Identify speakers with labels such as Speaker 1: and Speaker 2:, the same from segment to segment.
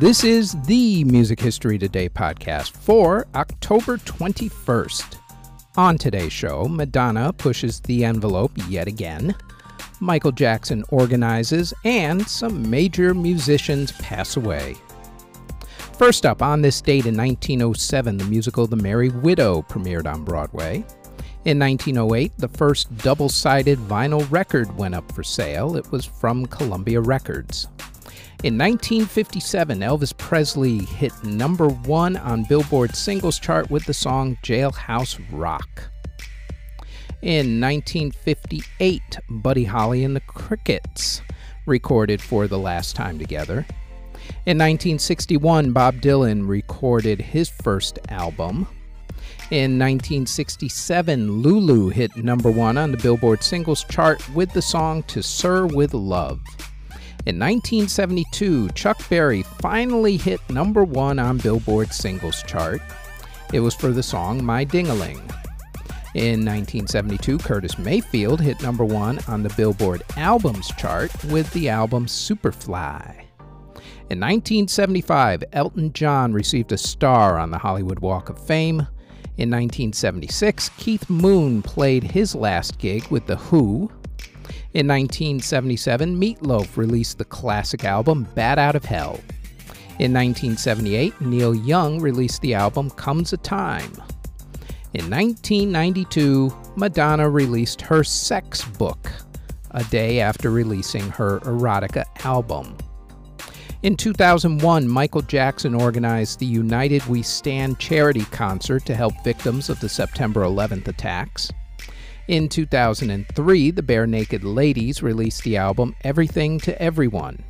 Speaker 1: This is the Music History Today podcast for October 21st. On today's show, Madonna pushes the envelope yet again, Michael Jackson organizes, and some major musicians pass away. First up, on this date in 1907, the musical The Merry Widow premiered on Broadway. In 1908, the first double sided vinyl record went up for sale. It was from Columbia Records. In 1957, Elvis Presley hit number one on Billboard's singles chart with the song Jailhouse Rock. In 1958, Buddy Holly and the Crickets recorded For the Last Time Together. In 1961, Bob Dylan recorded his first album. In 1967, Lulu hit number one on the Billboard singles chart with the song To Sir with Love. In 1972, Chuck Berry finally hit number one on Billboard's singles chart. It was for the song My Ding-a-Ling. In 1972, Curtis Mayfield hit number one on the Billboard Albums chart with the album Superfly. In 1975, Elton John received a star on the Hollywood Walk of Fame. In 1976, Keith Moon played his last gig with The Who in 1977, Meatloaf released the classic album Bat Out of Hell. In 1978, Neil Young released the album Comes a Time. In 1992, Madonna released her sex book, a day after releasing her erotica album. In 2001, Michael Jackson organized the United We Stand charity concert to help victims of the September 11th attacks. In 2003, the Barenaked Ladies released the album Everything to Everyone.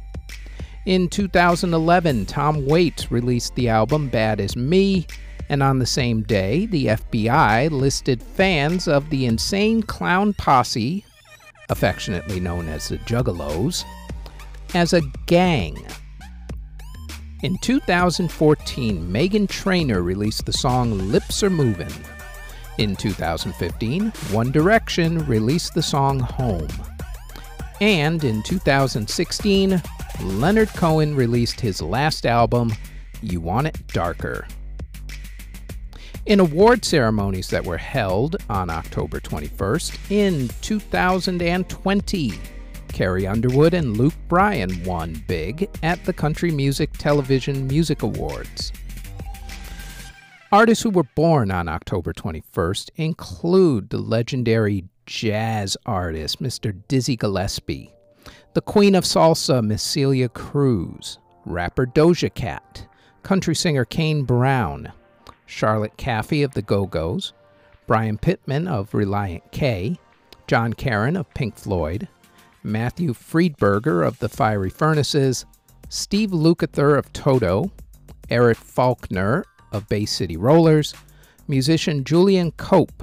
Speaker 1: In 2011, Tom Waits released the album Bad as Me, and on the same day, the FBI listed fans of the Insane Clown Posse, affectionately known as the Juggalos, as a gang. In 2014, Meghan Trainor released the song Lips Are Movin'. In 2015, One Direction released the song Home. And in 2016, Leonard Cohen released his last album, You Want It Darker. In award ceremonies that were held on October 21st in 2020, Carrie Underwood and Luke Bryan won big at the Country Music Television Music Awards. Artists who were born on October 21st include the legendary jazz artist Mr. Dizzy Gillespie, the queen of salsa Miss Celia Cruz, rapper Doja Cat, country singer Kane Brown, Charlotte Caffey of the Go Go's, Brian Pittman of Relient K, Jon Carin of Pink Floyd, Matthew Friedberger of the Fiery Furnaces, Steve Lukather of Toto, Eric Faulkner of Bay City Rollers, musician Julian Cope,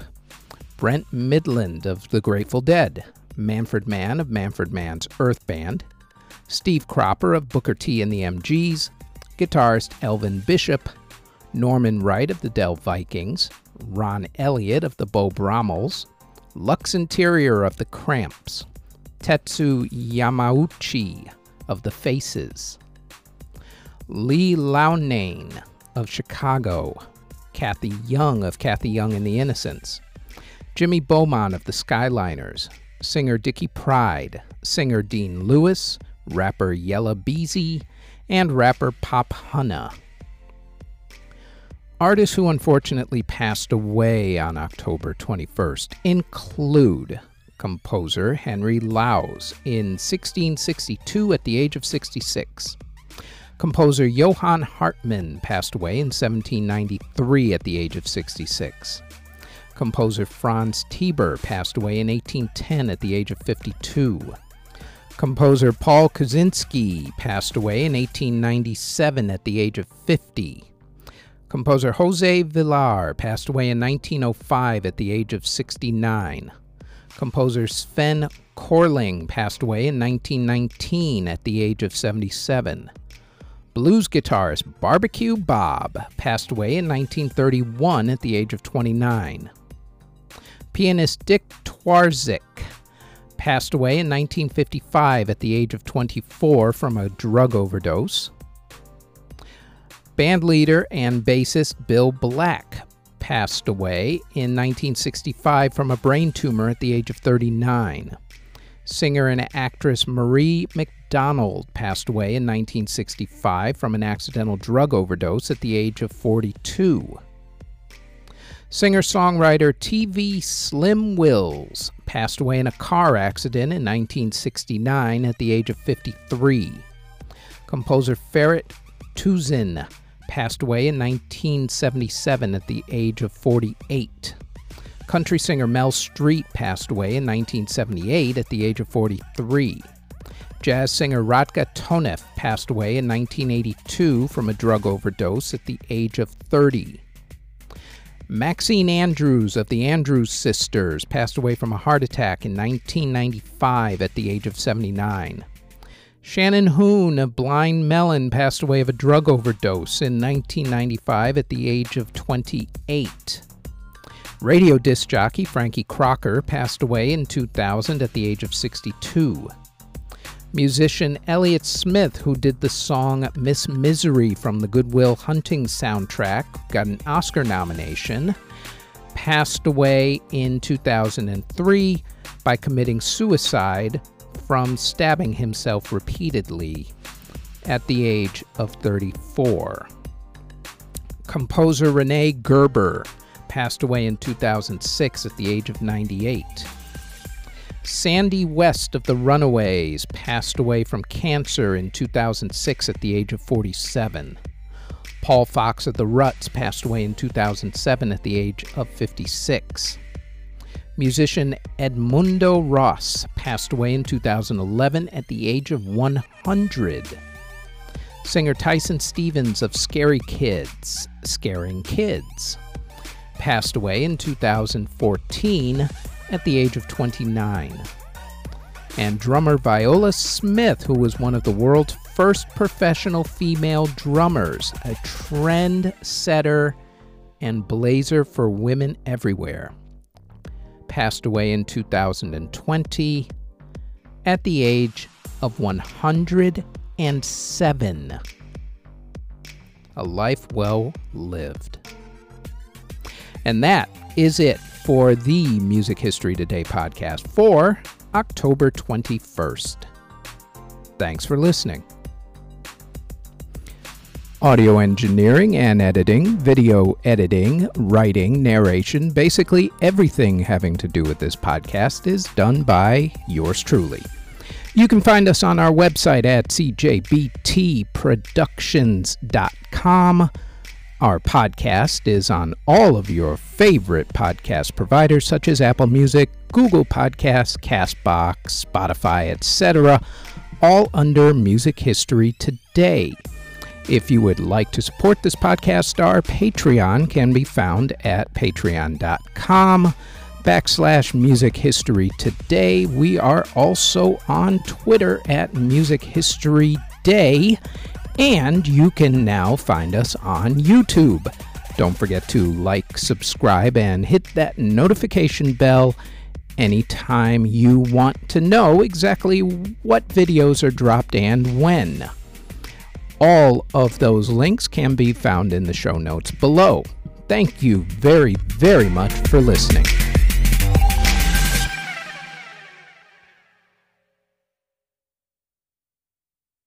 Speaker 1: Brent Mydland of The Grateful Dead, Manfred Mann of Manfred Mann's Earth Band, Steve Cropper of Booker T and the MGs, guitarist Elvin Bishop, Norman Wright of the Dell Vikings, Ron Elliott of the Beau Brummels, Lux Interior of the Cramps, Tetsu Yamauchi of the Faces, Lee Loughnane of Chicago, Kathy Young of Kathy Young and the Innocents, Jimmy Beaumont of the Skyliners, singer Dickie Pride, singer Dean Lewis, rapper Yella Beezy, and rapper Pop Hunna. Artists who unfortunately passed away on October 21st include composer Henry Lawes in 1662 at the age of 66. Composer Johann Hartmann passed away in 1793 at the age of 66. Composer Franz Teyber passed away in 1810 at the age of 52. Composer Paul Kuczynski passed away in 1897 at the age of 50. Composer Jose Villar passed away in 1905 at the age of 69. Composer Sven Korling passed away in 1919 at the age of 77. Blues guitarist Barbecue Bob passed away in 1931 at the age of 29. Pianist Dick Twardzik passed away in 1955 at the age of 24 from a drug overdose. Bandleader and bassist Bill Black passed away in 1965 from a brain tumor at the age of 39. Singer and actress Marie McDonald passed away in 1965 from an accidental drug overdose at the age of 42. Singer songwriter T.V. Slim Wills passed away in a car accident in 1969 at the age of 53. Composer Ferit Tüzün passed away in 1977 at the age of 48. Country singer Mel Street passed away in 1978 at the age of 43. Jazz singer Radka Toneff passed away in 1982 from a drug overdose at the age of 30. Maxine Andrews of the Andrews Sisters passed away from a heart attack in 1995 at the age of 79. Shannon Hoon of Blind Melon passed away of a drug overdose in 1995 at the age of 28. Radio disc jockey Frankie Crocker passed away in 2000 at the age of 62. Musician Elliott Smith, who did the song Miss Misery from the Goodwill Hunting soundtrack, got an Oscar nomination, passed away in 2003 by committing suicide from stabbing himself repeatedly at the age of 34. Composer Rene Gerber passed away in 2006 at the age of 98. Sandy West of the Runaways passed away from cancer in 2006 at the age of 47. Paul Fox of the Ruts passed away in 2007 at the age of 56. Musician Edmundo Ros passed away in 2011 at the age of 100. Singer Tyson Stevens of Scary Kids, Scaring Kids, passed away in 2014 at the age of 29. And drummer Viola Smith, who was one of the world's first professional female drummers, a trend setter and blazer for women everywhere passed away in 2020 at the age of 107. A life well lived. And that is it for the Music History Today podcast for October 21st. Thanks for listening audio engineering and editing, video editing, writing, narration, basically everything having to do with this podcast is done by yours truly. You can find us on our website at cjbtproductions.com. Our podcast is on all of your favorite podcast providers such as Apple Music, Google Podcasts, Castbox, Spotify, etc., all under Music History Today. If you would like to support this podcast, our Patreon can be found at patreon.com backslash music history today. We are also on Twitter at Music History Day, and you can now find us on YouTube Don't forget to like, subscribe, and hit that notification bell anytime you want to know exactly what videos are dropped and when. All of those links can be found in the show notes below. Thank you very, very much for listening.